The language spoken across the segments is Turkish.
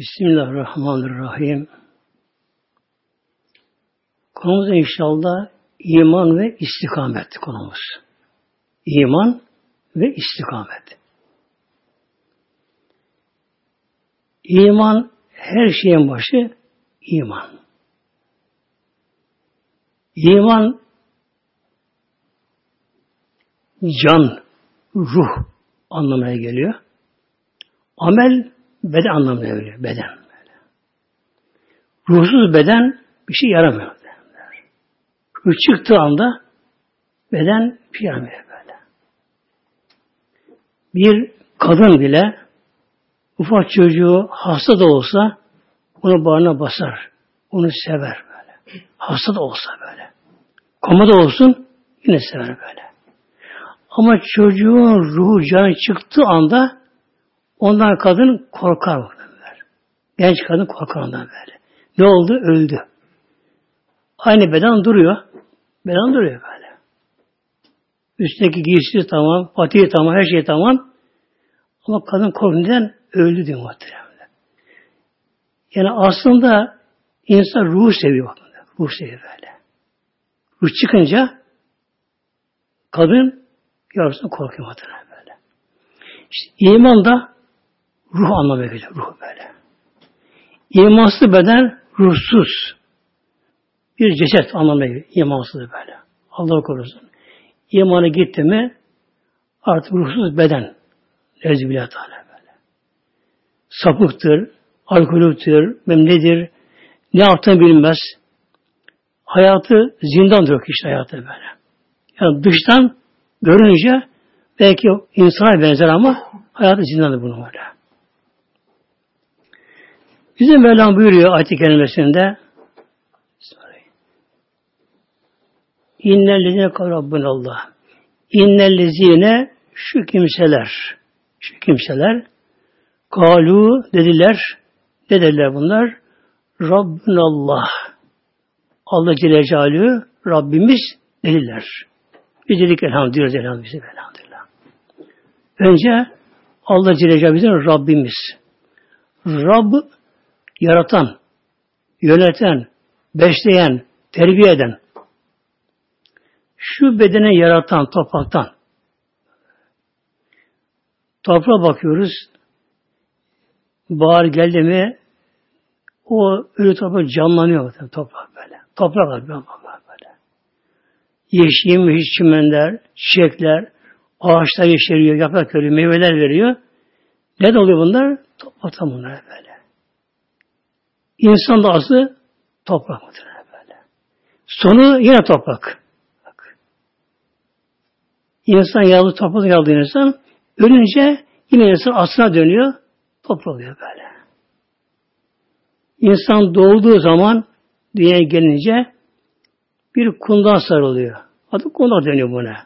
Bismillahirrahmanirrahim. Konumuz inşallah iman ve istikamet konumuz. İman ve istikamet. İman her şeyin başı iman. İman can, ruh anlamına geliyor. Amel beden anlamına geliyor. Beden. Böyle. Ruhsuz beden bir şey yaramıyor. Ruh çıktığı anda beden bir şey yaramıyor böyle. Bir kadın bile ufak çocuğu hasta da olsa onu bağrına basar. Onu sever böyle. Hasta da olsa böyle. Komada olsun yine sever böyle. Ama çocuğun ruhu canı çıktığı anda ondan kadın korkar. Böyle. Genç kadın korkar ondan böyle. Ne oldu? Öldü. Aynı beden duruyor. Beden duruyor böyle. Üstteki giysisi tamam, patiği tamam, her şey tamam. Ama kadın korkundan öldü diyor muhtemelen. Yani aslında insan ruh seviyor. Bakın. Ruh seviyor böyle. Ruh çıkınca kadın yavrusuna korkuyor muhtemelen böyle. İşte iman da ruh anlamına geliyor. Ruh böyle. İmansız beden ruhsuz. Bir ceset anlamına geliyor. İmansız böyle. Allah korusun. İmanı gitti mi artık ruhsuz beden. Ezbillah Teala böyle. Sapıktır, alkolüktür, memnedir, ne yaptığını bilmez. Hayatı zindandır işte hayatı böyle. Yani dıştan görünce belki insana benzer ama hayatı zindandır bunun böyle. Bizim Mevlam buyuruyor ayet-i kerimesinde İnnellezine Allah. İnnellezine şu kimseler şu kimseler kalu dediler ne dediler bunlar? Rabbin Allah. Allah Celle Celaluhu Rabbimiz dediler. Biz dedik elhamdülillah, elhamdülillah, elhamdülillah. Önce Allah Celle Celaluhu bizim Rabbimiz. Rab yaratan, yöneten, besleyen, terbiye eden, şu bedene yaratan topraktan, toprağa bakıyoruz, bahar geldi mi, o ölü toprak canlanıyor toprak böyle. Toprak var böyle. Yeşil, yemiş çimenler, çiçekler, ağaçlar yeşeriyor, yaprak veriyor, meyveler veriyor. Ne oluyor bunlar? Topraktan bunlar böyle. İnsan da aslı toprak mıdır böyle. Sonu yine toprak. Bak. İnsan yağlı toprak yağlı insan ölünce yine insan aslına dönüyor. Toprak oluyor böyle. İnsan doğduğu zaman dünyaya gelince bir kundan sarılıyor. Adı kunda dönüyor buna.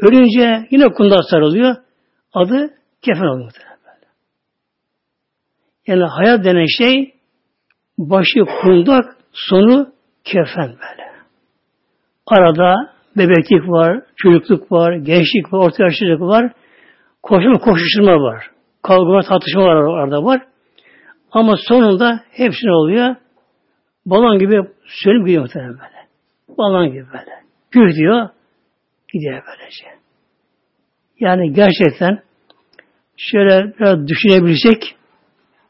Ölünce yine kundan sarılıyor. Adı kefen oluyor. Yani hayat denen şey başı kundak, sonu kefen böyle. Arada bebeklik var, çocukluk var, gençlik var, orta yaşlılık var, koşma koşuşturma var. Kavga tartışma var arada var. Ama sonunda hepsine oluyor. Balon gibi sönüp gidiyor muhtemelen böyle. Balon gibi böyle. Gür diyor. Gidiyor böylece. Yani gerçekten şöyle biraz düşünebilsek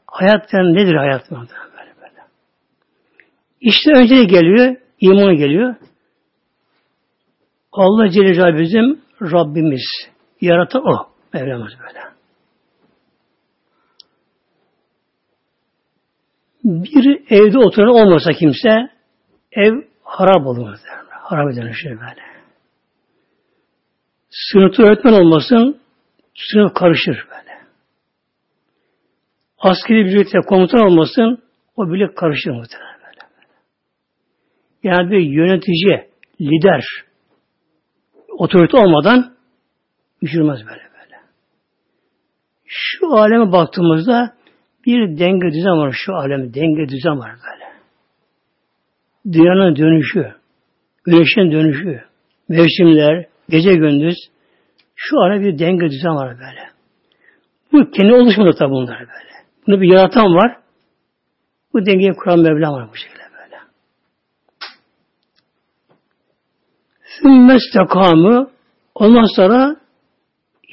hayattan nedir hayat böyle. İşte önce geliyor, iman geliyor. Allah Celle Celaluhu bizim Rabbimiz. Yaratan o. Mevlamız böyle. Bir evde oturan olmasa kimse ev harap olur. Harap dönüşür böyle. Sınıfta öğretmen olmasın sınıf karışır böyle. Askeri birlikte komutan olmasın o bile karışır muhtemelen. Yani bir yönetici, lider otorite olmadan yürümez böyle böyle. Şu aleme baktığımızda bir denge düzen var şu alemde. Denge düzen var böyle. Dünyanın dönüşü, güneşin dönüşü, mevsimler, gece gündüz şu ara bir denge düzen var böyle. Bu kendi oluşmadı tabi bunlar böyle. Bunu bir yaratan var. Bu dengeyi kuran Mevlam var bu şekilde böyle. Sümmestekamı ondan sonra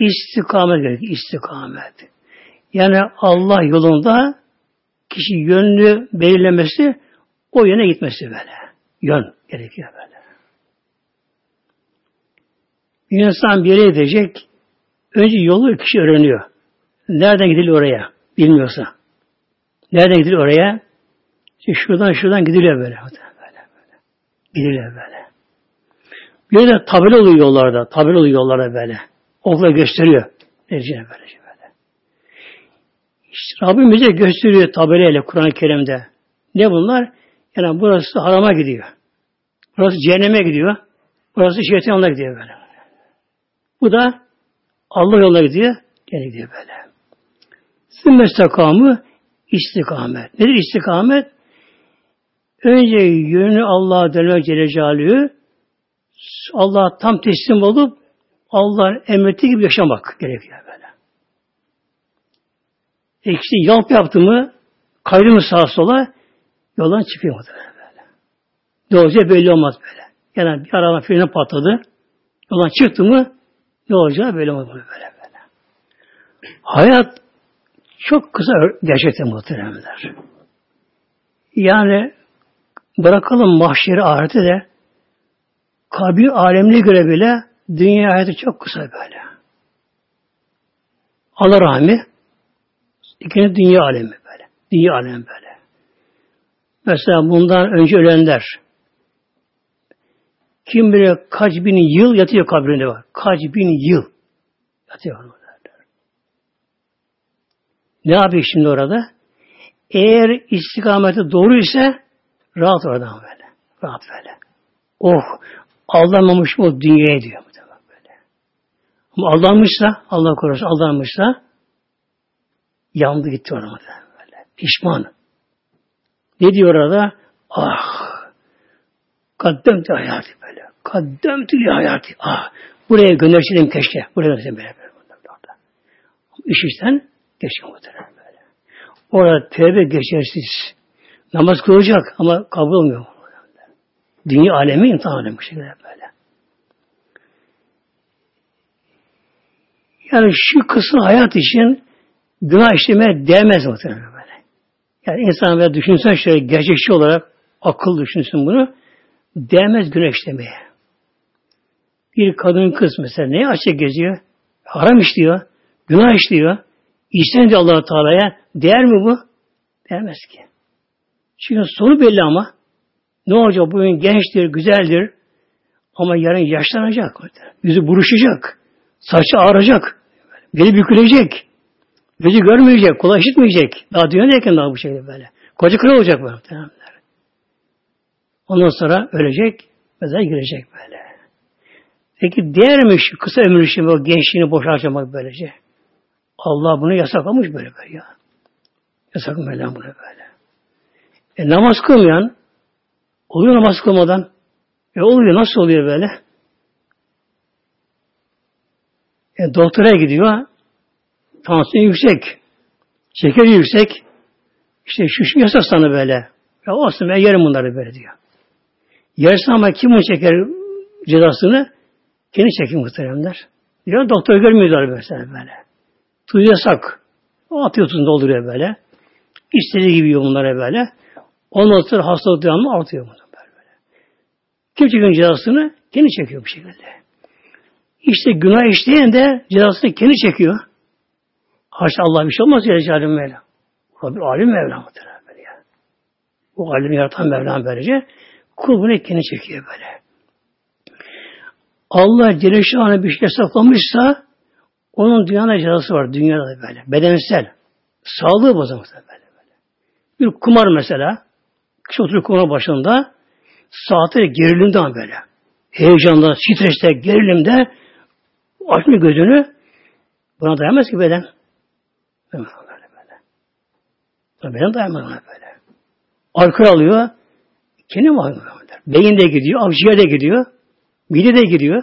istikamet gerekiyor. İstikamet. Yani Allah yolunda kişi yönlü belirlemesi o yöne gitmesi böyle. Yön gerekiyor böyle. Bir insan bir yere gidecek önce yolu kişi öğreniyor. Nereden gidiliyor oraya bilmiyorsa. Nereden gidiliyor oraya? İşte şuradan şuradan gidiliyor böyle. böyle, böyle. Gidiliyor böyle. Bir de tabela oluyor yollarda. Tabela oluyor yollarda böyle. Okla gösteriyor. Necine böylece böyle. İşte Rabbim bize gösteriyor tabelayla Kur'an-ı Kerim'de. Ne bunlar? Yani burası harama gidiyor. Burası cehenneme gidiyor. Burası şeytanla gidiyor böyle. Bu da Allah yoluna gidiyor. Gene gidiyor böyle. Sümme istikamı istikamet. Nedir istikamet? Önce yönü Allah'a dönmek Celle Allah'a tam teslim olup Allah'ın emrettiği gibi yaşamak gerekiyor böyle. E yalp yaptı mı kaydı mı sağa sola yoldan çıkıyor muhtemelen böyle. Doğruca belli olmaz böyle. Yani bir araba freni patladı. Yoldan çıktı mı ne olacağı belli olmaz böyle böyle. Hayat çok kısa gerçekten muhteremler. Yani bırakalım mahşeri ahireti de kabir alemine göre bile dünya hayatı çok kısa böyle. Allah rahmi ikinci dünya alemi böyle. Dünya alemi böyle. Mesela bundan önce ölenler kim bilir kaç bin yıl yatıyor kabrinde var. Kaç bin yıl yatıyor orada. Ne yapıyor şimdi orada? Eğer istikameti doğru ise rahat oradan böyle. Rahat böyle. Oh aldanmamış mı o dünyaya diyor. Böyle. Ama aldanmışsa, Allah korusun aldanmışsa yandı gitti orada böyle. Pişman. Ne diyor orada? Ah kaddemti hayatı böyle. Kaddemti hayatı. Ah buraya gönderseydim keşke. Buraya gönderseydim böyle. böyle. İş işten geçiyor muhtemelen böyle. Orada tövbe geçersiz. Namaz kılacak ama kabul olmuyor. Dünya alemi imtihan alemi bu şekilde böyle. Yani şu kısa hayat için günah işlemeye değmez muhtemelen böyle. Yani insan böyle düşünsen şöyle gerçekçi olarak akıl düşünsün bunu. Değmez günah işlemeye. Bir kadın kız mesela neye açık geziyor? Haram işliyor. Günah işliyor. İstenci allah Teala'ya değer mi bu? Değmez ki. Çünkü sonu belli ama. Ne olacak? Bugün gençtir, güzeldir. Ama yarın yaşlanacak. Yüzü buruşacak. Saçı ağracak. Beli bükülecek. Gözü görmeyecek, kulak işitmeyecek. Daha dünyadayken daha bu şekilde böyle. Koca kral olacak böyle. Ondan sonra ölecek, mezara girecek böyle. Peki değer mi şu kısa ömür için o gençliğini boş harcamak böylece? Allah bunu yasaklamış böyle böyle ya. Yasaklamış Mevlam bunu böyle. E namaz kılmayan oluyor namaz kılmadan. E oluyor nasıl oluyor böyle? E doktora gidiyor. Tansiyon yüksek. Şeker yüksek. İşte şu şu yasak sana böyle. Ya olsun ben yerim bunları böyle diyor. Yersin ama kim onu çeker cezasını? Kendi çekin muhteremler. Diyor doktor görmüyorlar mesela böyle. Tuzu yasak. O atıyorsun dolduruyor böyle. İstediği gibi yiyor bunlara böyle. Ondan sonra hastalık devamlı artıyor bunlar. Kim çekiyor cezasını? Kendi çekiyor bu şekilde. İşte günah işleyen de cezasını kendi çekiyor. Haşa Allah bir şey olmaz ya Celaluhu Mevla. O bir alim Mevla böyle ya. O alimi yaratan Mevla böylece kul bunu kendi çekiyor böyle. Allah Celle bir şey yasaklamışsa onun dünyada cezası var. Dünyada böyle. Bedensel. Sağlığı bozulmuş böyle, böyle. Bir kumar mesela. Kişi oturuyor kumar başında. Saatleri gerilimden böyle. Heyecanda, streste, gerilimde açmıyor gözünü. Buna dayanmaz ki beden. Böyle böyle. Beden dayanmaz böyle. Arkaya alıyor. Kendi var Beyin de gidiyor, avciğer de gidiyor. Mide de gidiyor.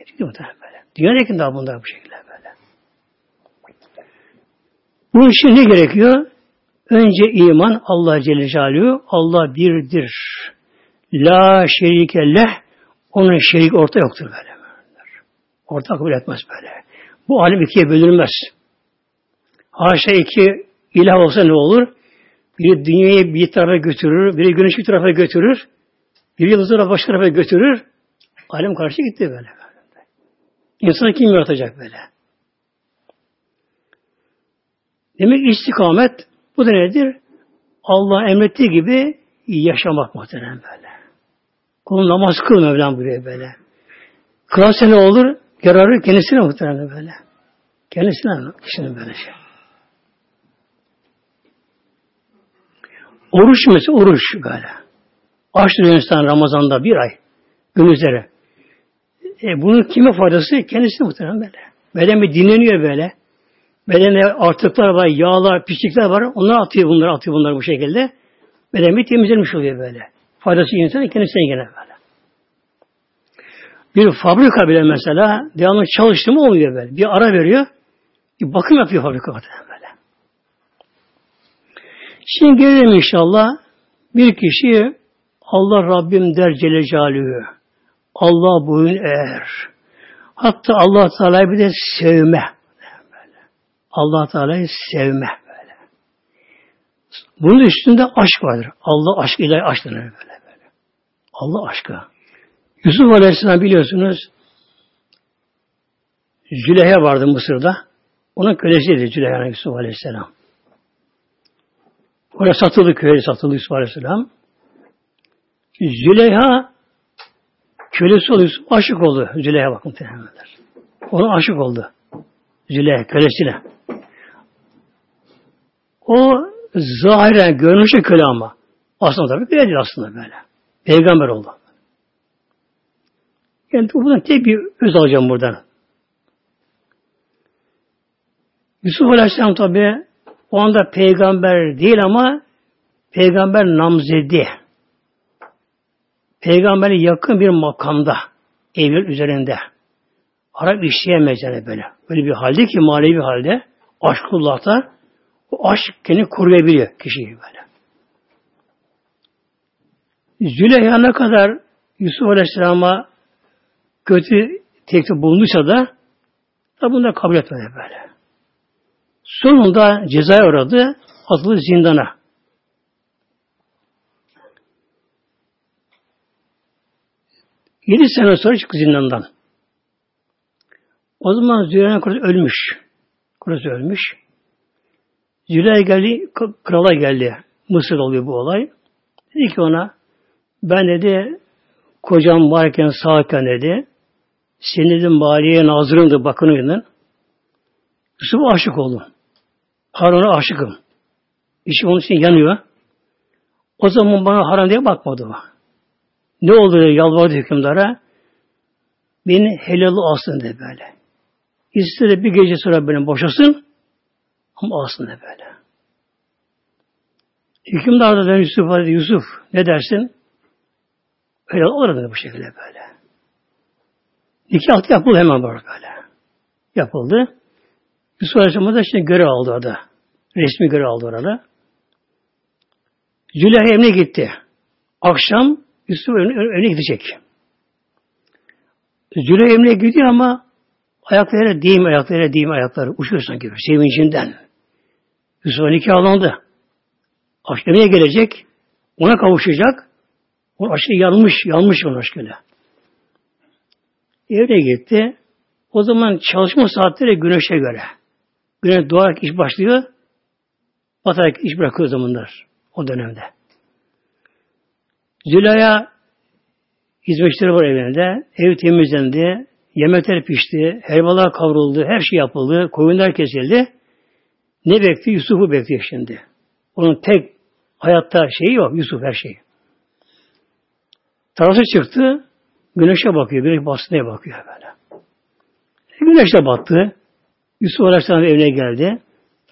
Ne gidiyor muhtemelen böyle. Dünyadaki daha bunlar bu şekilde. Bunun için ne gerekiyor? Önce iman Allah Celle Celaluhu Allah birdir. La şerike leh onun şerik orta yoktur böyle. Orta kabul etmez böyle. Bu alim ikiye bölünmez. Haşa iki ilah olsa ne olur? Biri dünyayı bir tarafa götürür, biri güneşi bir tarafa götürür, biri yıldızları başka tarafa götürür. Alem karşı gitti böyle. İnsanı kim yaratacak böyle? Demek istikamet bu da nedir? Allah emrettiği gibi yaşamak muhtemelen böyle. Kulun namaz kıl Mevlam buraya böyle. Kılarsa ne olur? Yararı kendisine muhtemelen böyle. Kendisine kişinin böyle şey. Oruç mesela oruç böyle. Aç insan Ramazan'da bir ay. Gün üzere. E, bunun kime faydası? Kendisine muhtemelen böyle. Beden bir dinleniyor böyle. Bedene artıklar var, yağlar, pislikler var. Onlar atıyor bunları, atıyor bunları bu şekilde. Beden bir temizlenmiş oluyor böyle. Faydası insana kendisine gene böyle. Bir fabrika bile mesela devamlı çalıştı mı olmuyor böyle. Bir ara veriyor. Bir bakım yapıyor fabrika böyle. Şimdi gelelim inşallah. Bir kişi Allah Rabbim der Celle Celaluhu. Allah boyun eğer. Hatta Allah Teala'yı bir de sevme. Allah Teala'yı sevme. Bunun üstünde aşk vardır. Allah aşk ilahi aşk denir böyle böyle. Allah aşkı. Yusuf Aleyhisselam biliyorsunuz Züleyha vardı Mısır'da. Onun kölesiydi Züleyha Yusuf Aleyhisselam. Oraya satıldı köye satıldı Yusuf Aleyhisselam. Züleyha kölesi oluyor. Aşık oldu Züleyha bakın muhtemelenler. Ona aşık oldu. Züleyha kölesine. O zahiren görünüşe köle ama. Aslında tabii köle değil aslında böyle. Peygamber oldu. Yani buradan tek bir öz alacağım buradan. Yusuf Aleyhisselam tabi o anda peygamber değil ama peygamber namzedi. Peygamber'e yakın bir makamda, evin üzerinde. Arap işleyemez yani böyle. Böyle bir halde ki manevi halde aşkullah'ta o aşk kendini koruyabiliyor kişiyi böyle. Züleyha ne kadar Yusuf Aleyhisselam'a kötü teklif bulunduysa da da bunu da kabul etmedi böyle. Sonunda cezaya uğradı, atıldı zindana. Yedi sene sonra çıktı zindandan. O zaman Züleyha Kurası ölmüş. Kurası ölmüş. Züleyha geldi, krala geldi. Mısır oluyor bu olay. Dedi ki ona, ben dedi, kocam varken sağken dedi, senin dedim valiyeye nazırındı, bakınıydın. Yusuf'a aşık oldum. Harun'a aşıkım. İşi onun için yanıyor. O zaman bana haram diye bakmadı o. Ne oldu diye yalvardı hükümdara. Beni helalı alsın de böyle. İstedi bir gece sonra beni boşasın ama alsın de böyle. Hükümdar da Yusuf dedi, Yusuf ne dersin? Öyle olur dedi bu şekilde böyle. Nikah yapıldı hemen böyle. Yapıldı. Yusuf Aleyhisselam da işte görev aldı orada. Resmi görev aldı orada. Züleyha emne gitti. Akşam Yusuf önüne, önüne gidecek. Züleyha emne gidiyor ama ayakları değim ayakları değim ayakları uçuyor sanki sevincinden. Yusuf nikahlandı. Aşkemeye gelecek. Ona kavuşacak. O aşkı yanmış, yanmış onun aşkıyla. Evine gitti. O zaman çalışma saatleri güneşe göre. Güneş doğarak iş başlıyor. Batarak iş bırakıyor zamanlar. O dönemde. Zülaya hizmetçileri var evinde. Ev temizlendi. Yemekler pişti. Helvalar kavruldu. Her şey yapıldı. Koyunlar kesildi. Ne bekliyor? Yusuf'u bekliyor şimdi. Onun tek hayatta şeyi yok. Yusuf her şey. Tarası çıktı. Güneşe bakıyor. Güneş bastığına bakıyor böyle. E, güneş de battı. Yusuf Aleyhisselam evine geldi.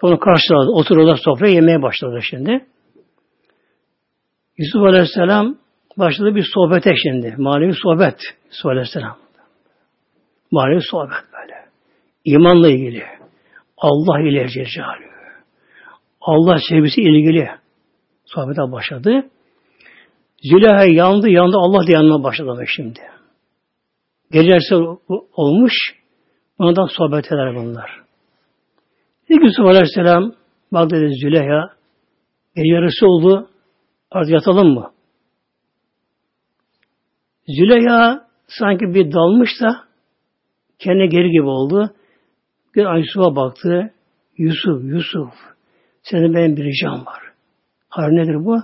Onu karşıladı. Oturdular sofraya yemeye başladı şimdi. Yusuf Aleyhisselam başladı bir sohbete şimdi. Manevi sohbet. Yusuf Aleyhisselam. Manevi sohbet böyle. İmanla ilgili. Allah ile Cecali. Allah sevgisi ilgili sohbete başladı. Züleyha yandı yandı Allah da yanına başladı şimdi. Gecesi olmuş. Ondan sohbet eder bunlar. İlk Yusuf Aleyhisselam baktı dedi Züleyha gece yarısı oldu artık yatalım mı? Züleyha sanki bir dalmış da kendine geri gibi oldu. Bir Yusuf'a baktı. Yusuf, Yusuf senin benim bir ricam var. Hayır nedir bu?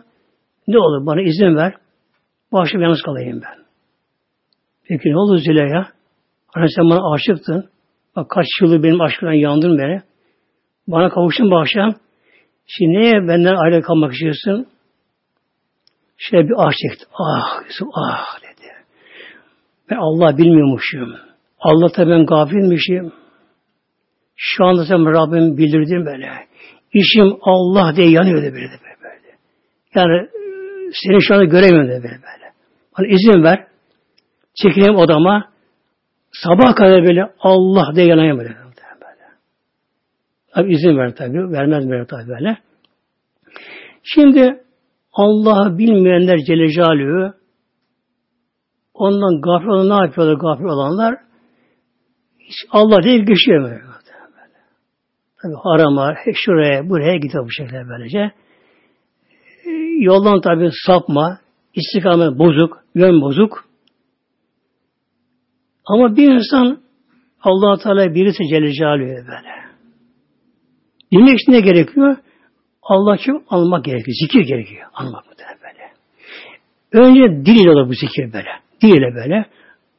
Ne olur bana izin ver. Bu yalnız kalayım ben. Peki ne oldu Züleyha? Hani sen bana aşıktın. Bak kaç yılı benim aşkımdan yandın beni. Bana kavuştun bu akşam. Şimdi niye benden ayrı kalmak istiyorsun? Şöyle bir ah çekti. Ah Yusuf ah dedi. Ben Allah bilmiyormuşum. Allah'ta ben gafilmişim. Şu anda sen Rabbim bildirdim böyle. İşim Allah diye yanıyor da böyle, böyle. Yani seni şu anda göremiyorum da böyle böyle. Bana izin ver. Çekileyim odama. Sabah kadar böyle Allah diye yanayım böyle. böyle. Tabi izin ver tabi. Vermez böyle tabi böyle. Şimdi Allah'ı bilmeyenler Celle Celaluhu ondan gafil olan ne yapıyorlar gafil olanlar? Hiç Allah değil geçiyor böyle. Tabi harama, şuraya, buraya gidiyor bu şekilde böylece. Yoldan tabi sapma, istikamet bozuk, yön bozuk. Ama bir insan allah Teala birisi Celle Celaluhu böyle. Bilmek için ne gerekiyor? Allah kim? Almak gerekiyor. Zikir gerekiyor. Anlamak mı böyle. Önce dil ile bu zikir böyle. Dil ile böyle.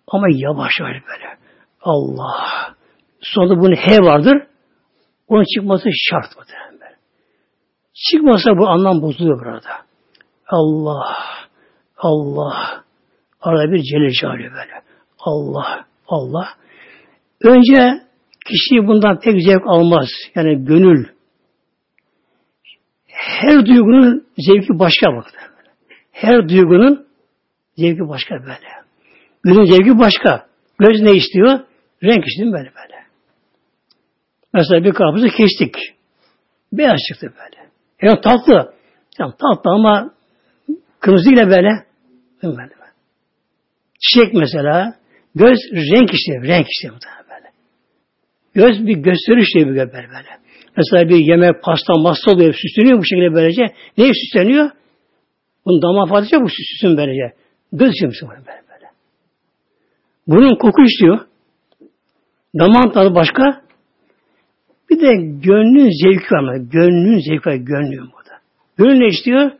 Ama yavaş yavaş böyle. Allah. Sonra bunun he vardır. Onun çıkması şart mı böyle. Çıkmasa bu anlam bozuluyor burada. Allah. Allah. Arada bir Celle Celaluhu böyle. Allah. Allah. Önce kişi bundan pek zevk almaz. Yani gönül, her duygunun zevki başka bak. Her duygunun zevki başka böyle. Gözün zevki başka. Göz ne istiyor? Renk istiyor böyle böyle. Mesela bir karpuzu kestik. Beyaz çıktı böyle. Yani tatlı. Yani tatlı ama kırmızı ile böyle. böyle. Çiçek mesela. Göz renk istiyor. Renk istiyor böyle. Göz bir gösteriş diye bir böyle böyle. Mesela bir yemek, pasta, masa oluyor, süsleniyor bu şekilde böylece. Ne süsleniyor? Bunun damağı fazlaca bu süsün böylece. Göz için böyle böyle. Bunun koku istiyor. Damağın tadı başka. Bir de gönlün zevki var. Gönlün zevki var. Gönlün burada. Gönlün ne istiyor?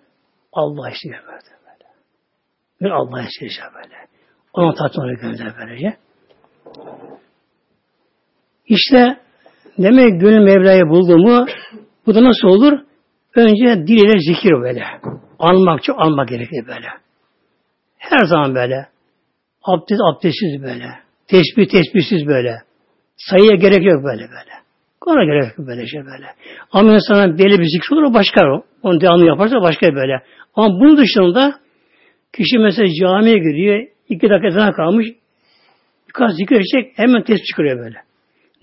Allah istiyor böyle. böyle. Gönül Allah istiyor böyle. Onun tatlı gönlüne böylece. İşte Demek gönül Mevla'yı buldu mu bu da nasıl olur? Önce dil ile zikir böyle. Almak çok almak gerekir böyle. Her zaman böyle. Abdest abdestsiz böyle. Tesbih tesbihsiz böyle. Sayıya gerek yok böyle böyle. Gerek yok böyle şey böyle. Ama insana belli bir zikir olur başka o. Onu devamlı yaparsa başka böyle. Ama bunun dışında kişi mesela camiye giriyor. iki dakika kalmış. Birkaç zikir edecek hemen test çıkarıyor böyle.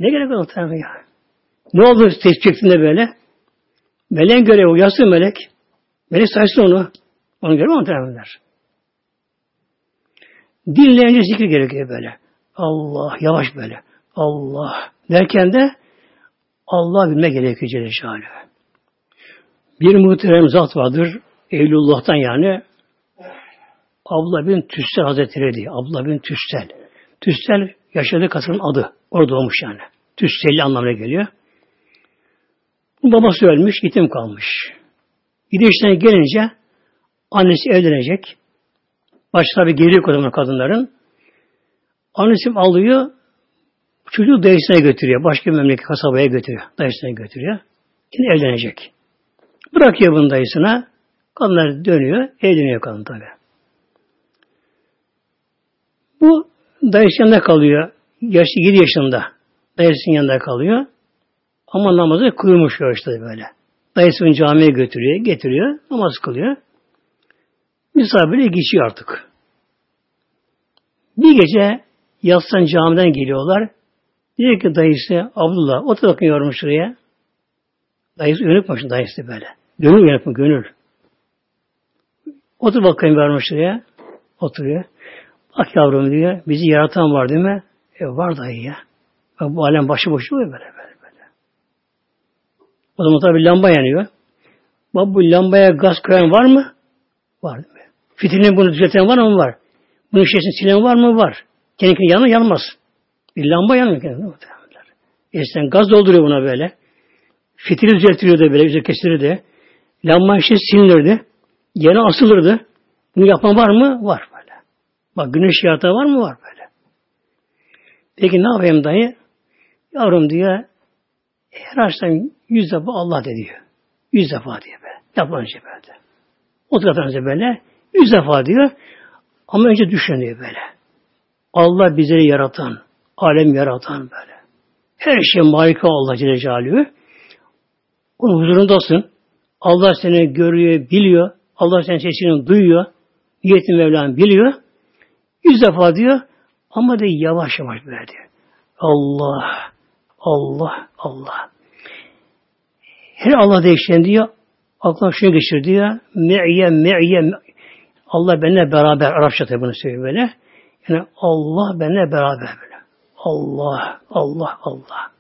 Ne gerek var o ya? Ne oldu tespitinde böyle? Meleğin görevi o. Yazsın melek. Melek saysın onu. Onu görevi antrenörler. Dinleyince zikir gerekiyor böyle. Allah, yavaş böyle. Allah derken de Allah bilme gerekiyor Celle Şahalı. Bir muhterem zat vardır. Evlullah'tan yani. Abla bin Tüssel Hazretleri diye. Abla bin Tüssel. Tüssel yaşadığı kasırın adı. Orada olmuş yani. Tüsselli anlamına geliyor. Babası ölmüş, yetim kalmış. Gidişten gelince annesi evlenecek. Başta bir geri kodumun kadınların. Annesi alıyor, çocuğu dayısına götürüyor. Başka bir memleket kasabaya götürüyor. Dayısına götürüyor. Şimdi evlenecek. Bırakıyor bunu dayısına. Kadınlar dönüyor, evleniyor kadın tabi. Bu dayısının yanında kalıyor. Yaşı 7 yaşında. Dayısının yanında kalıyor. Ama namazı kılmış işte böyle. Dayısını camiye götürüyor, getiriyor, namaz kılıyor. Misafirle geçiyor artık. Bir gece yatsan camiden geliyorlar. Diyor ki dayısı Abdullah otur bakın yorum şuraya. Dayısı uyanık başında dayısı böyle. Gönül uyanık mı? Gönül. Otur bakayım vermiş şuraya. Oturuyor. Bak yavrum diyor. Bizi yaratan var değil mi? E var dayı ya. Bak bu alem başı boş oluyor böyle böyle böyle. O zaman tabi lamba yanıyor. Bak bu lambaya gaz koyan var mı? Var değil mi? Fitilini bunu düzelten var mı? Var. Bunun şişesini silen var mı? Var. Kendi yanı yanmaz. Bir lamba yanmıyor kendine. Eskiden gaz dolduruyor buna böyle. Fitili düzeltiliyor da böyle, yüze kesilir de. Lamba işte silinirdi. Yine asılırdı. Bunu yapan var mı? Var böyle. Bak güneş yaratan var mı? Var böyle. Peki ne yapayım dayı? Yavrum diyor, her açtan yüz defa Allah de diyor. Yüz defa diyor böyle. Yapmanca böyle. Otur böyle. Yüz defa diyor. Ama önce düşün diyor böyle. Allah bizleri yaratan, alem yaratan böyle. Her şey marika Allah Celle Celaluhu. Onun huzurundasın. Allah seni görüyor, biliyor. Allah senin sesini duyuyor. Niyetin Mevlam biliyor. Yüz defa diyor. Ama de yavaş yavaş böyle diyor. Allah, Allah, Allah. Her Allah değişen diyor. Aklına şunu geçir diyor. Me'ye, me'ye, Allah benimle beraber. Arapça tabi bunu söylüyor böyle. Yani Allah benimle beraber. Allah, Allah, Allah.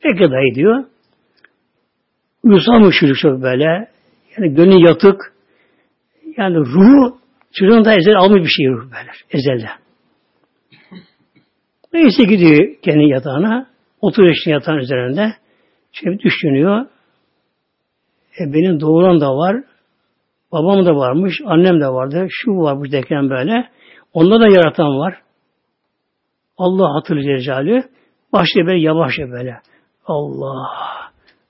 Peki dayı diyor. Uyusamış çocuk çok böyle. Yani gönlü yatık. Yani ruhu çocuğun da ezel almış bir şey ruh böyle. Ezelde. Neyse gidiyor kendi yatağına. Oturuyor işte yatağın üzerinde. Şimdi düşünüyor. E benim doğuran da var. Babam da varmış. Annem de vardı. Şu varmış derken böyle. Onda da yaratan var. Allah hatırlıyor Celaluhu. Başlıyor böyle yavaşça böyle. Allah,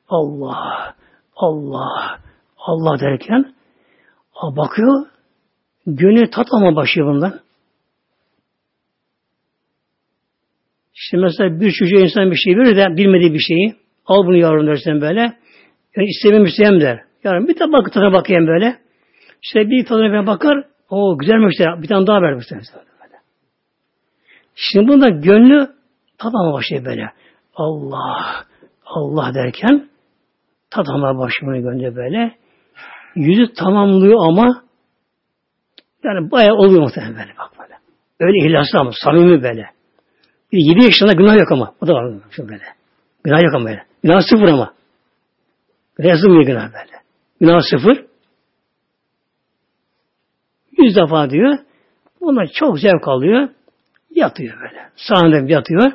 Allah, Allah, Allah derken bakıyor gönül tat ama başlıyor bundan. İşte mesela bir çocuğa insan bir şey verir de bilmediği bir şeyi al bunu yavrum dersen böyle yani istemem istemem der. Yarın bir tabak tadına bakayım böyle. İşte bir tadına bakar o güzelmiş de bir tane daha ver böyle. Şimdi bunda gönlü tadama başlıyor böyle. Allah, Allah derken tadama başlıyor gönlü böyle. Yüzü tamamlıyor ama yani bayağı oluyor muhtemelen böyle bak böyle. Öyle ihlaslı ama samimi böyle. Bir 7 yaşında günah yok ama. O da var şu böyle. Günah yok ama böyle. Günah sıfır ama. Yazılmıyor günah böyle. Günah sıfır. Yüz defa diyor. Ona çok zevk alıyor. Yatıyor böyle. Sağında yatıyor.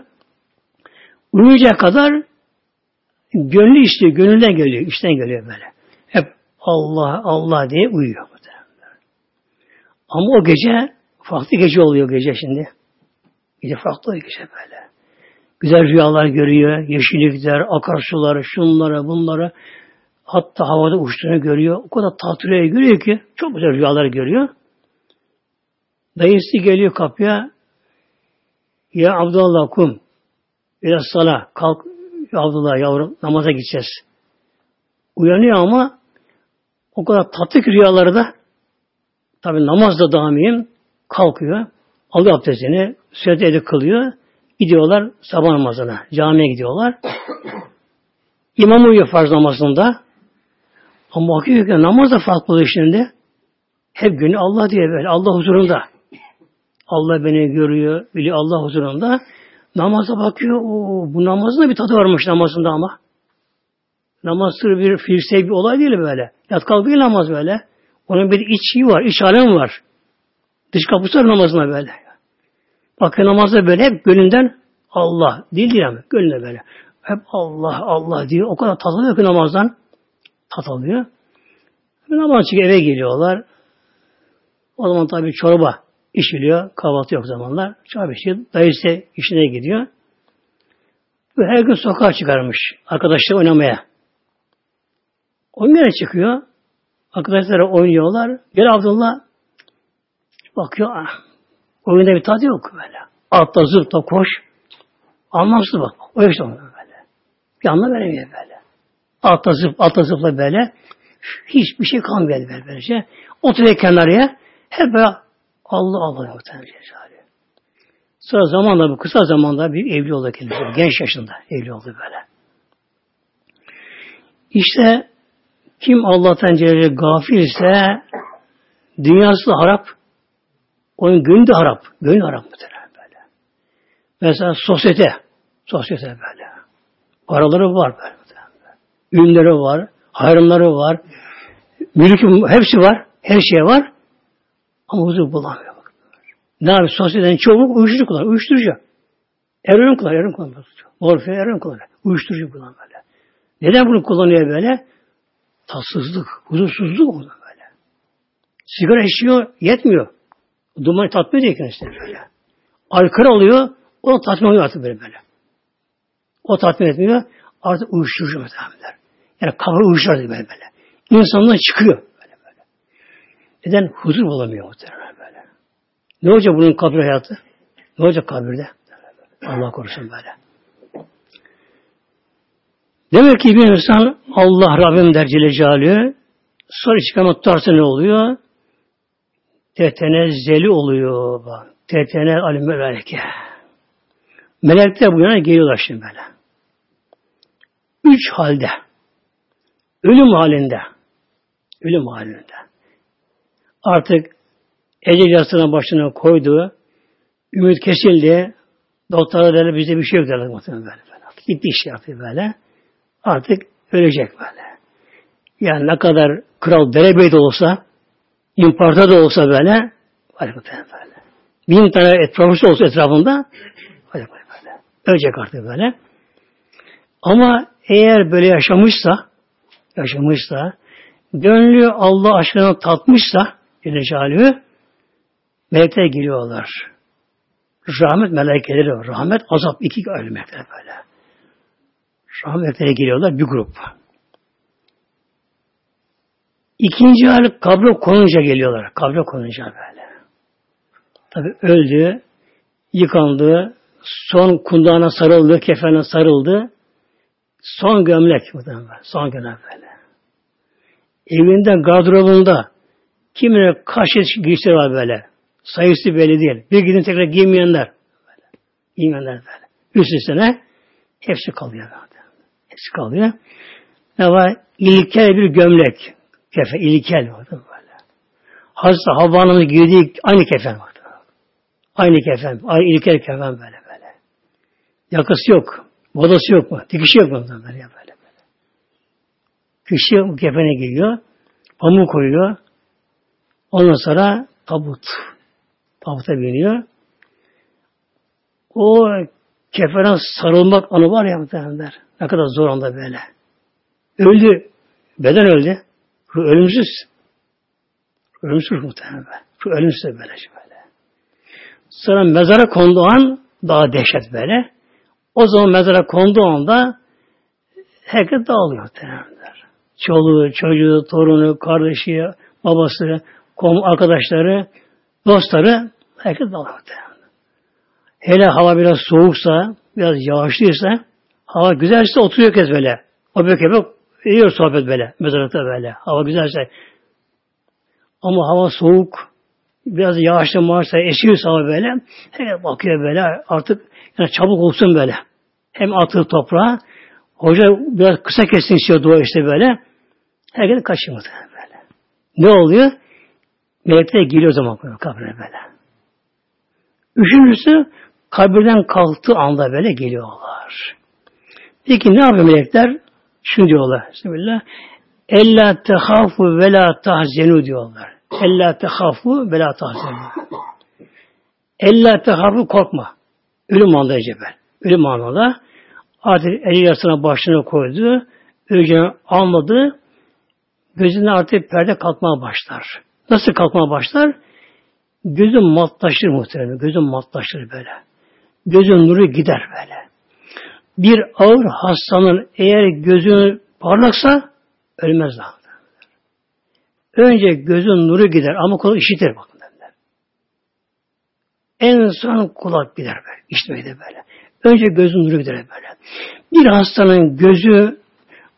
Uyuyacak kadar gönlü işte, gönülden geliyor, işten geliyor böyle. Hep Allah, Allah diye uyuyor. Ama o gece farklı gece oluyor gece şimdi. Gece farklı gece böyle. Güzel rüyalar görüyor, yeşillikler, akarsuları, şunları, bunları. Hatta havada uçtuğunu görüyor. O kadar tatlı görüyor ki çok güzel rüyalar görüyor. Dayısı geliyor kapıya. Ya Abdullah kum. Biraz sala. Kalk ya Abdullah yavrum namaza gideceğiz. Uyanıyor ama o kadar tatlı ki rüyaları da tabi namazda daimiyim kalkıyor. Alıyor abdestini. Sünnet edip kılıyor. Gidiyorlar sabah namazına. Camiye gidiyorlar. İmam uyuyor farz namazında. Ama ki namaz da farklı şimdi. Hep günü Allah diye böyle. Allah huzurunda. Allah beni görüyor, biliyor Allah huzurunda. Namaza bakıyor, o bu namazın bir tadı varmış namazında ama. Namaz bir fiirsel bir olay değil böyle. Yat kalk namaz böyle. Onun bir iç şeyi var, iç alem var. Dış kapısı var namazına böyle. Bakın namazda böyle hep gönlünden Allah. Değil değil ama gönlüne böyle. Hep Allah Allah diyor. O kadar tat alıyor ki namazdan. Tat alıyor. Namaz çıkıp eve geliyorlar. O zaman tabii çorba İçiliyor. Kahvaltı yok zamanlar. Çay içiyor. Dayısı işine gidiyor. Ve her gün sokağa çıkarmış. Arkadaşlar oynamaya. Oynamaya çıkıyor. Arkadaşlar oynuyorlar. Gel Abdullah bakıyor. Ah, oyunda bir tadı yok böyle. Atla zıpla koş. Anlamsız bak. O işte böyle. Bir anlam veremiyor böyle. Atla zıp, atla zıpla böyle. Hiçbir şey kalmıyor böyle böylece. Oturuyor kenarıya. Hep böyle Allah Allah muhtemelen Cezayir. Sonra zamanla bu kısa zamanda bir evli oldu kendisi. Genç yaşında evli oldu böyle. İşte kim Allah'tan Celle gafil ise dünyası harap, onun gönlü de harap. Gönlü harap muhtemelen böyle. Mesela sosyete, sosyete böyle. Paraları var böyle. Ünleri var, hayrımları var, mülkü hepsi var, her şey var. Ama huzur bulamıyor. Ne yapıyor? Sosyeteden çoğunluk uyuşturucu kullanıyor. Uyuşturucu. Eroin kullanıyor. Eroin kullanıyor. Morfe eroin kullanıyor. Uyuşturucu kullanıyor böyle. Neden bunu kullanıyor böyle? Tatsızlık, huzursuzluk orada böyle. Sigara içiyor, yetmiyor. Dumanı tatmin ediyor kendisine böyle. Alkol alıyor, o tatmin oluyor artık böyle böyle. O tatmin etmiyor, artık uyuşturucu mesela. Yani kafa uyuşturucu böyle böyle. İnsandan çıkıyor. Neden? Huzur bulamıyor muhtemelen böyle. Ne olacak bunun kabir hayatı? Ne olacak kabirde? Allah korusun böyle. Demek ki bir insan Allah Rabbim der Celle Celaluhu sonra çıkamak tutarsa ne oluyor? Tetenezzeli oluyor. Tetene alim meleke. Melekler bu yana geliyorlar şimdi böyle. Üç halde. Ölüm halinde. Ölüm halinde. Artık ecel yastığına başına koydu. Ümit kesildi. Doktorlar derler bize bir şey yok derler muhtemelen böyle. böyle. Gitti iş yaptı böyle. Artık ölecek böyle. Yani ne kadar kral derebey de olsa, imparator da olsa böyle, muhtemelen böyle. Bin tane et, profesör olsa etrafında, böyle. Ölecek artık böyle. Ama eğer böyle yaşamışsa, yaşamışsa, gönlü Allah aşkına tatmışsa, Celle melekler geliyorlar. Rahmet melekleri var. Rahmet, azap. iki ayrı melekler böyle. Rahmetlere geliyorlar bir grup. İkinci hal kabre konunca geliyorlar. Kabre konunca böyle. Tabi öldü, yıkandı, son kundağına sarıldı, kefene sarıldı. Son gömlek son gömlek böyle. Evinde, gardırobunda kimine kaç giysi var böyle. Sayısı belli değil. Bir gidin tekrar giymeyenler. Böyle. Giymeyenler böyle. Üst üstüne hepsi kalıyor. Hepsi kalıyor. Ne var? İlkel bir gömlek. Kefe, ilkel vardı böyle. Hazreti Havva'nın giydiği aynı kefen vardı. Aynı kefen, aynı ilkel kefen böyle böyle. Yakası yok. Modası yok mu? Dikişi yok mu? Böyle böyle. böyle. Kişi bu kefene giyiyor. Pamuk koyuyor. Ondan sonra tabut. Tabuta biniyor. O kefene sarılmak anı var ya muhtemelenler. Ne kadar zor anda böyle. Öldü. Beden öldü. Ruh ölümsüz. Ölümsüz muhtemelen. Ruh ölümsüz böyle böyle. Sonra mezara konduğu an daha dehşet böyle. O zaman mezara konduğu anda herkes dağılıyor muhtemelenler. Çoluğu, çocuğu, torunu, kardeşi, babası, kom arkadaşları, dostları herkes muhtemelen. Hele hava biraz soğuksa, biraz yağışlıysa, hava güzelse oturuyor kez böyle. O böyle Ediyor sohbet böyle. Mezarlıkta böyle. Hava güzelse. Ama hava soğuk. Biraz yağışlı mağaçta esiyorsa hava böyle. Hele bakıyor böyle. Artık yani çabuk olsun böyle. Hem atıyor toprağa. Hoca biraz kısa kessin istiyor dua işte böyle. Herkes kaçıyor böyle. Ne oluyor? Melekler geliyor zaman kabre böyle. Üçüncüsü kabirden kalktığı anda böyle geliyorlar. Peki ne yapıyor melekler? Şunu diyorlar. Bismillah. Ella tehafu ve la tahzenu diyorlar. Ella tehafu ve la tahzenu. Ella tehafu korkma. Ölüm anında cebel. Ölüm anında artık eli yasına başına koydu. Öleceğini almadı. Gözünden artık perde kalkmaya başlar. Nasıl kalkmaya başlar? Gözün matlaşır muhtemelen. Gözün matlaşır böyle. Gözün nuru gider böyle bir ağır hastanın eğer gözü parlaksa ölmez daha. Önce gözün nuru gider ama kulak işitir bakın derler. En son kulak gider böyle. İşitmeyi de böyle. Önce gözün nuru gider böyle. Bir hastanın gözü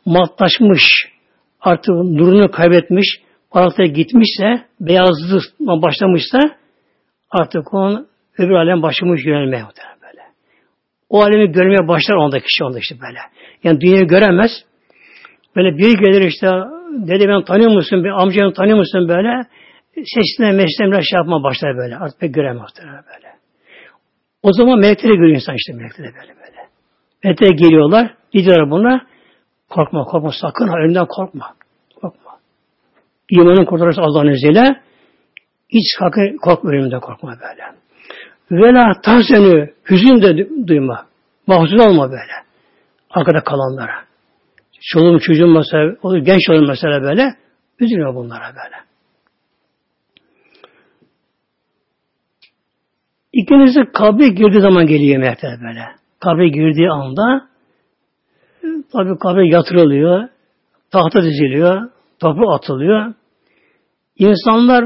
matlaşmış, artık nurunu kaybetmiş, parlaklığa gitmişse, beyazlığa başlamışsa artık onun öbür alem başlamış yönelmeye muhtemelen. O alemi görmeye başlar onda kişi onda işte böyle. Yani dünyayı göremez. Böyle biri gelir işte dede ben tanıyor musun? Bir amcanı tanıyor musun böyle? Sesine meslemler şey yapma başlar böyle. Artık pek göremez böyle. O zaman melekleri görüyor insan işte melekleri böyle böyle. Melekler geliyorlar. Gidiyorlar buna. Korkma korkma sakın ha korkma. Korkma. İmanın kurtarırsa Allah'ın izniyle hiç sakın korkma önünden korkma böyle. Vela tahzenü hüzün de duyma. Mahzun olma böyle. Arkada kalanlara. Çoluğum çocuğum mesela, olur, genç olur mesela böyle. Üzülme bunlara böyle. İkincisi kabre girdiği zaman geliyor melekler böyle. Kabre girdiği anda tabi kabre yatırılıyor, tahta diziliyor, toprağa atılıyor. İnsanlar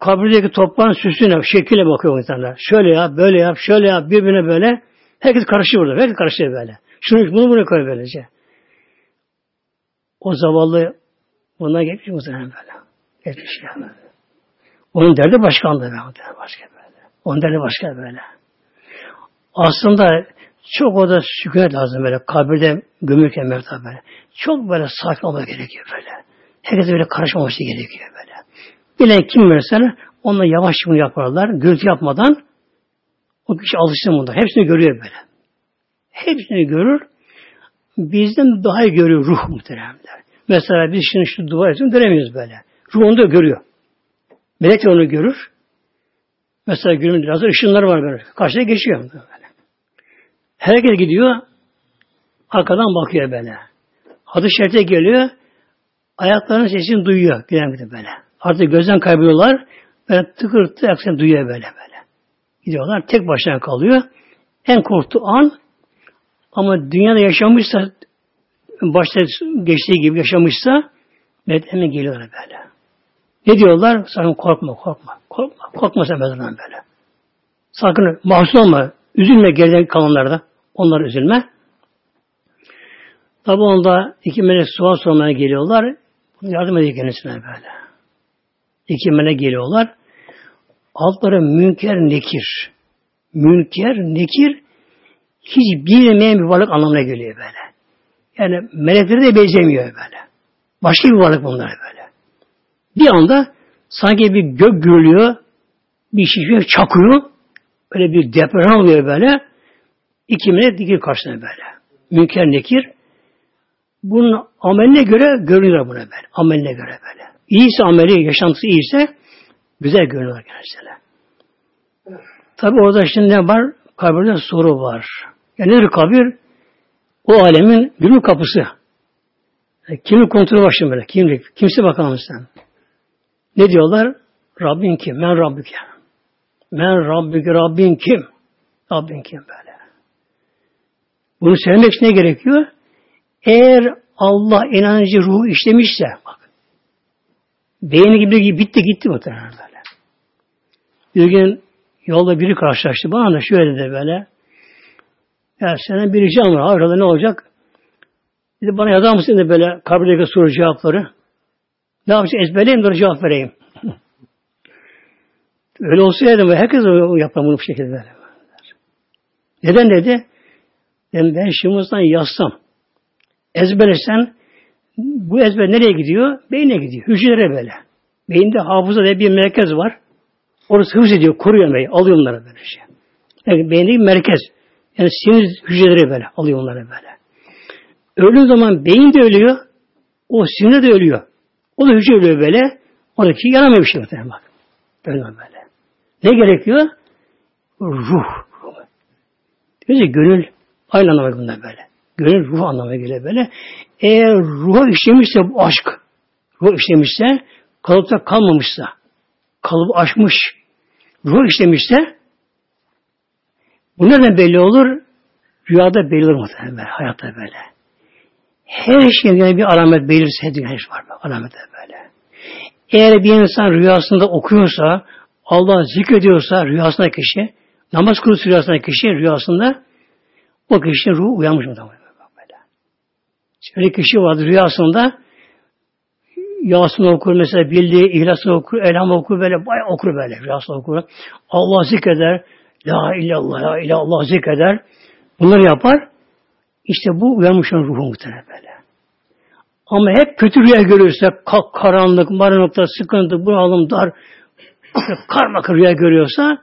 kabirdeki toprağın süsüne, şekline bakıyor insanlar. Şöyle yap, böyle yap, şöyle yap, birbirine böyle. Herkes karışıyor burada. Herkes karışıyor böyle. Şunu bunu buraya koy böylece. O zavallı ona geçmiş muhtemelen böyle. Geçmiş yani. Onun derdi başkandı be. Başka böyle. Onun derdi başka böyle. Aslında çok o da sükunet lazım böyle. Kabirde gömürken mevta böyle. Çok böyle sakin olmak gerekiyor böyle. Herkes böyle karışmaması gerekiyor böyle. Bilen kim mesela onunla yavaş bunu yaparlar. Gürültü yapmadan o kişi alışsın bunda. Hepsini görüyor böyle. Hepsini görür. Bizden daha iyi görüyor ruh muhteremler. Mesela biz şimdi şu dua etsin göremiyoruz böyle. Ruh onu da görüyor. Melek de onu görür. Mesela günün biraz ışınlar var böyle. Karşıya geçiyor böyle. Herkes gidiyor. Arkadan bakıyor böyle. Adı şerite geliyor. Ayaklarının sesini duyuyor. Giden gidip böyle. Artık gözden kayboluyorlar. Böyle tıkır tıkır aksini duyuyor böyle böyle. Gidiyorlar. Tek başına kalıyor. En korktuğu an ama dünyada yaşamışsa başta geçtiği gibi yaşamışsa evet hemen geliyorlar böyle. Ne diyorlar? Sakın korkma, korkma. Korkma, korkma sen mezardan böyle. Sakın mahzun olma. Üzülme geriden kalanlarda. Onlar üzülme. Tabi onda iki melek sual sormaya geliyorlar. Yardım ediyor kendisine böyle. İki melek geliyorlar. Altları münker nekir. Münker nekir hiç bilmeyen bir varlık anlamına geliyor böyle. Yani melekleri de benzemiyor böyle. Başka bir varlık bunlar böyle. Bir anda sanki bir gök gürlüyor, bir şey çakıyor, böyle bir deprem oluyor böyle. İki melek dikir karşısına böyle. Münker nekir. Bunun ameline göre görünüyor buna böyle. Ameline göre böyle. İyiyse ameli, yaşantısı iyiyse güzel görünüyor kendisine. Tabi orada şimdi ne var? Kabirde soru var. Yani nedir kabir? O alemin gümrük kapısı. Yani kimin kontrolü başında böyle? Kimlik. Kimse bakalım sen. Ne diyorlar? Rabbin kim? Men Rabbike. Men Rabbike. Rabbin kim? Rabbin kim böyle? Bunu söylemek için ne gerekiyor? Eğer Allah inancı ruhu işlemişse bak beyni gibi bitti gitti muhtemelen böyle. Bir gün yolda biri karşılaştı. Bana da şöyle dedi böyle. Ya senin bir ricam var. Arada ne olacak? Dedi bana yazar mısın de böyle kabirdeki soru cevapları. Ne yapacağım? Ezberleyeyim de cevap vereyim. Öyle olsaydı herkes yapar bunu bu şekilde. Neden dedi? Ben, ben şimdiden yazsam, ezberlesen bu ezber nereye gidiyor? Beyne gidiyor. Hücrelere böyle. Beyinde hafıza diye bir merkez var. Orası hıfz ediyor, koruyor beni. Alıyor onları böyle şey. Yani beyindeki merkez. Yani sinir hücreleri böyle. Alıyor onları böyle. Öldüğü zaman beyin de ölüyor. O sinir de ölüyor. O da hücre ölüyor böyle. Oradaki yaramıyor bir şey muhtemelen bak. Ölüyor böyle. Ne gerekiyor? Ruh. Diyoruz gönül aynı anlamda bunlar böyle. Gönül ruh anlamına geliyor böyle. Eğer ruha işlemişse bu aşk, ruh işlemişse, kalıpta kalmamışsa, kalıp aşmış, ruh işlemişse, bu nereden belli olur? Rüyada belli olur muhtemelen böyle, hayatta böyle. Her şeyin yani bir alamet belirse her şey var. Alamet böyle. Eğer bir insan rüyasında okuyorsa, Allah zikrediyorsa rüyasında kişi, namaz kılıyorsa rüyasında kişi rüyasında o kişinin ruhu uyanmış mı? Öyle kişi vardı rüyasında Yasin okur mesela bildiği ihlasını okur, elham okur böyle bayağı okur böyle rüyasını okur. Allah zikreder. La illallah, la illallah zikreder. Bunları yapar. İşte bu uyanmışın ruhu muhtemelen böyle. Ama hep kötü rüya görürse, karanlık, maranlıkta, sıkıntı, bunalım, dar, karma rüya görüyorsa,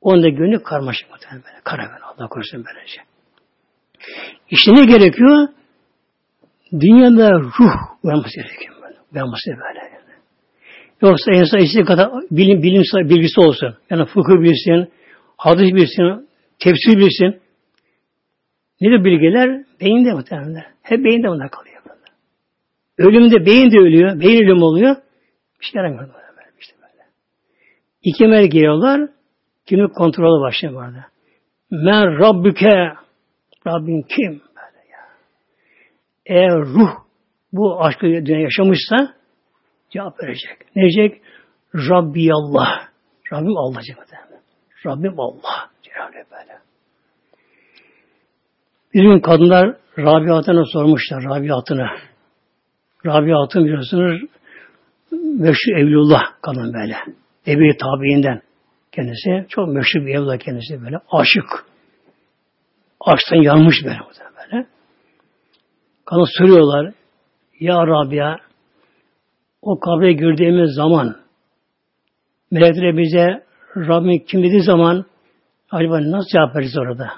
onun da gönlü karmaşık muhtemelen böyle. Kara böyle. Allah korusun böylece. İşte ne gerekiyor? Dünyada ruh uyanması gerekiyor böyle. Uyanması böyle. Yoksa insan istediği kadar bilim, bilim bilgisi olsun. Yani fıkıh bilsin, hadis bilsin, tefsir bilsin. Ne de bilgiler? Beyinde muhtemelen. Hep beyinde bunlar kalıyor. Böyle. Ölümde beyin de ölüyor. Beyin ölüm oluyor. Bir şey yaramıyor. Böyle. İşte böyle. İki melek geliyorlar. Kimi kontrolü başlıyor bu arada. Men Rabbüke Rabbin kim? Eğer ruh bu aşkı yaşamışsa cevap verecek. Ne diyecek? Rabbi Allah. Rabbim Allah cevap Rabbim Allah. Cenab-ı. Bir gün kadınlar Rabiat'ına sormuşlar. Rabiat'ına. Rabiat'ın biliyorsunuz meşhur Evlullah kadın böyle. Ebi tabiinden. Kendisi çok meşhur bir evla kendisi böyle. Aşık. Aşktan yanmış böyle. Kana soruyorlar. Ya Rabia o kabre girdiğimiz zaman melekler bize Rabbim kim dediği zaman acaba nasıl cevap veririz orada?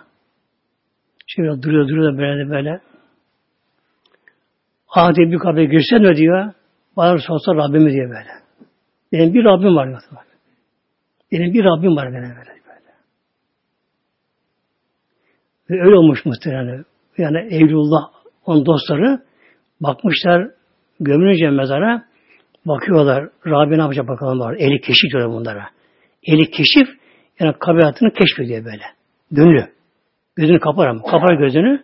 Şöyle duruyor duruyor böyle böyle. Adi bir kabre girsen ne diyor? Bana sorsa Rabbimi diyor böyle. Benim bir Rabbim var. Benim bir Rabbim var benim böyle. böyle. Ve öyle olmuş muhtemelen. Yani Evlullah, onun dostları bakmışlar gömülünce mezara bakıyorlar. Rabbi ne yapacak bakalım var. Eli keşif diyor bunlara. Eli keşif yani kabiratını keşfediyor böyle. Gönlü. Gözünü kapar ama. Kapar gözünü.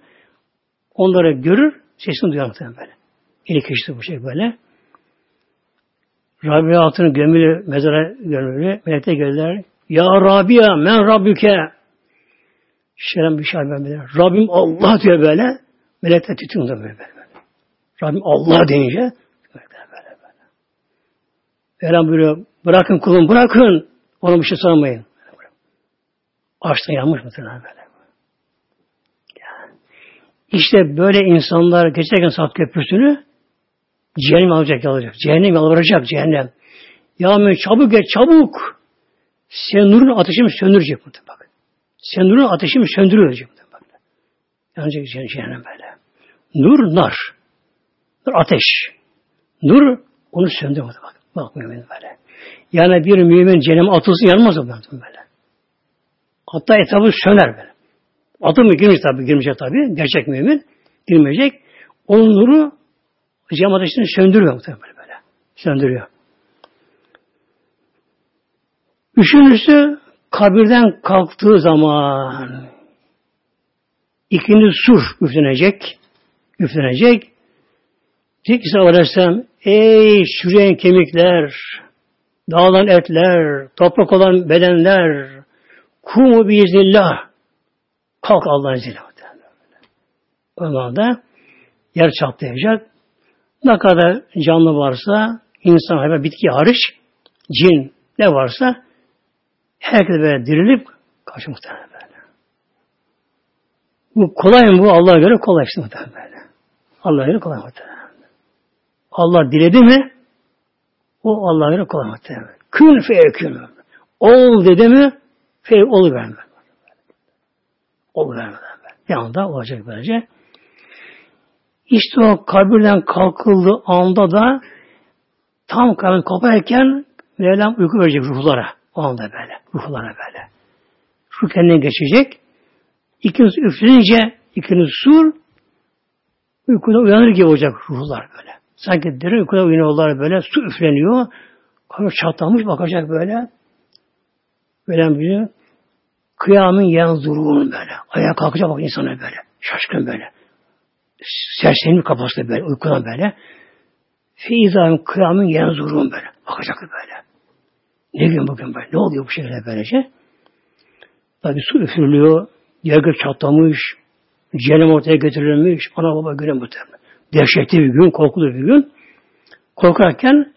Onları görür. Sesini duyar muhtemelen böyle. Eli keşif bu şey böyle. Rabia altını gömülü, mezara gömülü. Melekler gelirler. Ya Rabia men Rabbüke. Şerem bir şey. Rabbim Allah diyor böyle. Melekler titriyor böyle, böyle. Rabbim Allah deyince böyle böyle böyle. Mevlam buyuruyor. Bırakın kulum bırakın. Ona bir şey sormayın. Açtan yanmış muhtemelen böyle. İşte böyle insanlar geçerken saat köprüsünü Cehennem alacak, alacak. Cehennem yalvaracak, cehennem. Ya Mevlam çabuk gel, çabuk. Sen nurun ateşimi söndürecek bu bak. Sen nurun ateşimi söndürülecek bu bak. Yanacak cehennem böyle. Nur, nar. Nur ateş. Nur onu söndürmedi bak. Bak mümin böyle. Yani bir mümin cehenneme atılsın yanmaz o böyle. Hatta etrafı söner böyle. Atım mı girmiş tabi, girmeyecek tabi. Gerçek mümin girmeyecek. Onun nuru Cem ateşini söndürüyor muhtemelen böyle. Söndürüyor. Üçüncüsü kabirden kalktığı zaman ikinci sur üflenecek. Üflenecek. Diyecek ki Aleyhisselam ey çürüyen kemikler, dağılan etler, toprak olan bedenler, kumu biiznillah. Kalk Allah'ın izniyle. O zaman da yer çatlayacak. Ne kadar canlı varsa, insan, hayvan, bitki hariç, cin ne varsa herkes böyle dirilip karşı muhtemelen. Bu kolay mı bu? Allah'a göre kolay işte böyle. Allah'a göre kolay muhtemelen. Allah diledi mi o Allah'a göre kolay muhtemelen. Kün feyekün. Ol dedi mi fey oluverme. Oluverme. Bir anda olacak böylece. İşte o kabirden kalkıldığı anda da tam kabir koparken Mevlam uyku verecek ruhlara. O anda böyle. Ruhlara böyle. Ruh kendine geçecek. İkiniz üflenince ikiniz sur uykuda uyanır gibi olacak ruhlar böyle. Sanki derin uykuda uyanıyorlar böyle. Su üfleniyor. Kabir çatlamış bakacak böyle. Böyle bir kıyamın yanzurun böyle. Ayağa kalkacak bak insana böyle. Şaşkın böyle sersemlik kafasında böyle, uykudan böyle. Feyza'nın kıyamın yanzurun böyle. Bakacak böyle. Ne gün bugün böyle? Ne oluyor bu şekilde böylece? Tabi su üfürülüyor. Yergır çatlamış. Cehennem ortaya getirilmiş. Ana baba güne muhtemelen. Dehşetli bir gün, korkulu bir gün. Korkarken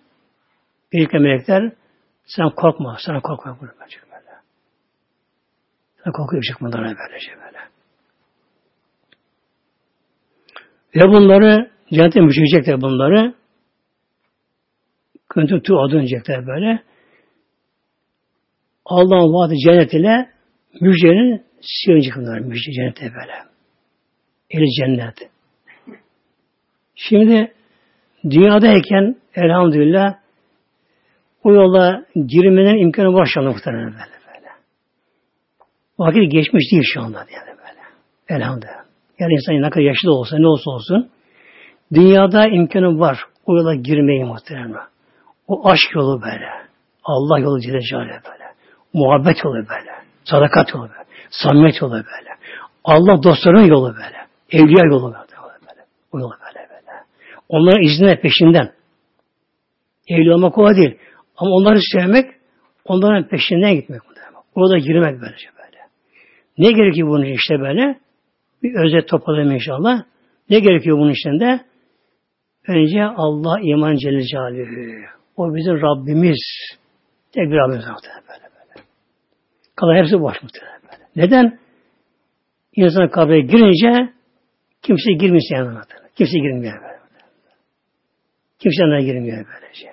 bir melekler sen korkma, sana korkma bunu böyle. Sen korkuyor çıkmadan böylece böyle. Ve bunları Cennete müşecekler bunları. Küntüm tu adı dönecekler böyle. Allah'ın vaadi cennet ile müjdenin sıyınacak bunlar müjde cennete böyle. Eli cennet. Şimdi dünyadayken elhamdülillah o yola girmenin imkanı var şu anda muhtemelen böyle böyle. Vakit geçmiş değil şu anda yani böyle. Elhamdülillah. Yani insan ne kadar yaşlı olsa ne olsa olsun dünyada imkanı var o yola girmeyi muhtemelen. O aşk yolu böyle. Allah yolu Celle böyle. Muhabbet yolu böyle. Sadakat yolu böyle. Samimiyet yolu böyle. Allah dostlarının yolu böyle. Evliya yolu böyle. O yolu böyle böyle. Onların iznine peşinden. Evli olmak kolay değil. Ama onları sevmek, onların peşinden gitmek. Orada girmek böylece böyle. Ne gerekiyor bunun işte böyle? Bir özet toparlayayım inşallah. Ne gerekiyor bunun içinde? Önce Allah iman Celle Celaluhu. O bizim Rabbimiz. Tek bir Rabbimiz böyle böyle. Kalan hepsi boş muhtemelen. Neden? İnsan kabre girince kimse girmiyor yanına. Kimse girmiyor böyle. Kimse yanına girmiyor böylece.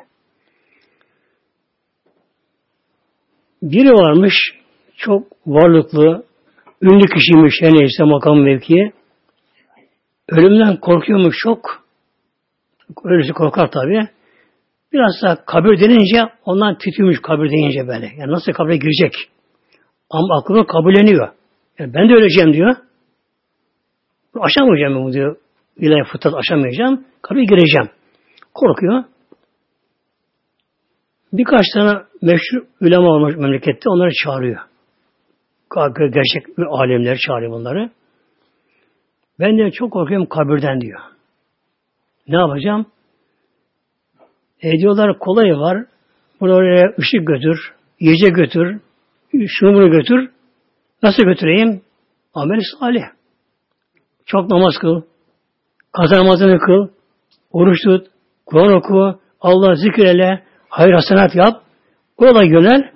Biri varmış, çok varlıklı, ünlü kişiymiş, her neyse makam mevki. Ölümden korkuyormuş çok. Ölüsü korkar tabi. Biraz da kabir denince ondan titriyormuş kabir deyince böyle. Yani nasıl kabire girecek? Ama aklına kabulleniyor. Yani ben de öleceğim diyor. Aşamayacağım bu diyor. İlahi fıtrat aşamayacağım. Kabire gireceğim. Korkuyor. Birkaç tane meşhur ulema olmuş memlekette onları çağırıyor. Gerçek alemler çağırıyor bunları. Ben de çok korkuyorum kabirden diyor. Ne yapacağım? E diyorlar kolay var. Buraya ışık götür, yiyecek götür, şunu bunu götür. Nasıl götüreyim? Amel salih. Çok namaz kıl. Kaza namazını kıl. Oruç tut. Kur'an oku. Allah zikrele. Hayır hasenat yap. Yola yönel.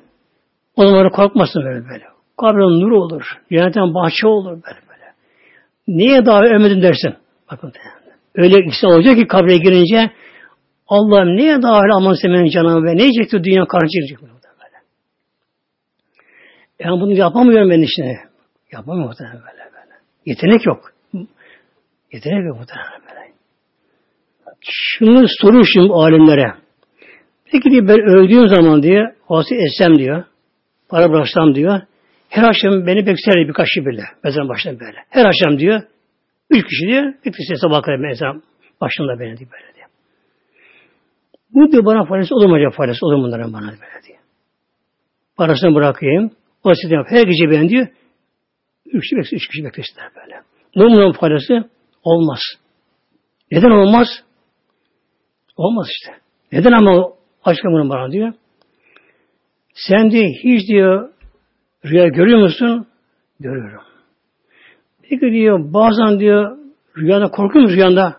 O korkmasın böyle böyle. Kabrin nur olur. Cennetten bahçe olur böyle böyle. Niye daha ölmedin dersin? Bakın. Öyle insan olacak ki kabre girince Allah'ım niye daha öyle aman semenin canımı ve ne yiyecekti dünya karşı böyle. Yani bunu yapamıyorum ben işte. Yapamıyorum muhtemelen böyle böyle. Yetenek yok. Yetenek yok muhtemelen böyle. Şunu sorun şimdi alimlere. Peki diye ben öldüğüm zaman diye vasi etsem diyor. Para bıraksam diyor. Her akşam beni bekler birkaç kişi bile. Mezarın başında böyle. Her akşam diyor. Üç kişi diyor. Kişi sabah kadar mezarın başında beni diyor böyle diyor. Bu diyor bana faydası olur mu acaba faydası olur mu bunların bana böyle diyor. Parasını bırakayım. O sistem her gece ben diyor. Üç kişi beklesin, üç kişi beklesinler böyle. Bunun faydası olmaz. Neden olmaz? Olmaz işte. Neden ama aşkım bunu bana diyor. Sen de hiç diyor rüya görüyor musun? Görüyorum. Peki diyor bazen diyor rüyada korkuyor musun rüyanda?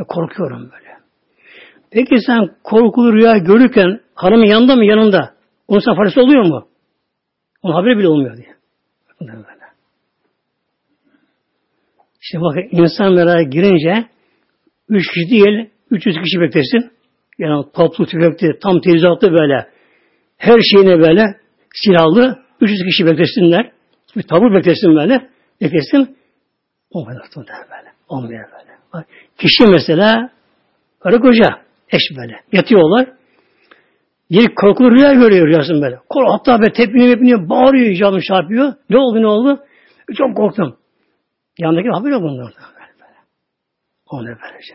E, korkuyorum böyle. Peki sen korkulu rüya görürken hanımın yanında mı yanında? Onun sana faydası oluyor mu? Onun haberi bile olmuyor diye. Böyle. İşte bakın insan merak girince üç kişi değil, 300 kişi beklesin. Yani toplu tüfekli, tam tezatlı böyle. Her şeyine böyle silahlı 300 kişi beklesinler. Bir tabur beklesin böyle. Beklesin. Olmuyor böyle. Olmuyor böyle. Bak, kişi mesela karı koca eş böyle. Yatıyorlar. Bir korkulu rüya görüyor rüyasın böyle. Kor, hatta böyle tepiniyor tepiniyor, bağırıyor, icabını çarpıyor. Ne oldu ne oldu? Çok korktum. Yanındaki haber yok bundan. Onu böylece.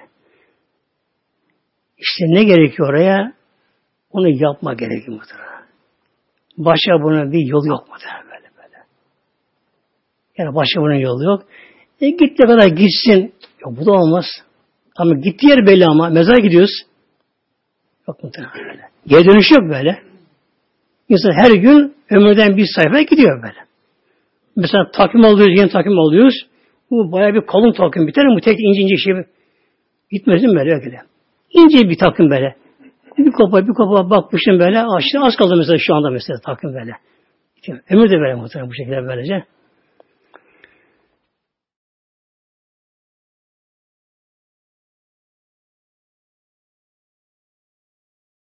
İşte ne gerekiyor oraya? Onu yapma gerekiyor muhtemelen. Başka bunun bir yolu yok muhtemelen böyle böyle. Yani başka bunun yolu yok. E gittiği kadar gitsin. Yok bu da olmaz. Ama gittiği yer belli ama. Mezar gidiyoruz. Yok muhtemelen böyle. Geri dönüş yok böyle. İnsan her gün ömürden bir sayfa gidiyor böyle. Mesela takvim alıyoruz, yeni takvim alıyoruz. Bu bayağı bir kalın takvim biter? Bu tek ince ince şey gitmez mi böyle öyle. İnce bir takvim böyle. Bir kopa bir kopa bakmışım böyle. Aşağı az kaldı mesela şu anda mesela takvim böyle. Ömür de böyle muhtemelen bu şekilde böylece.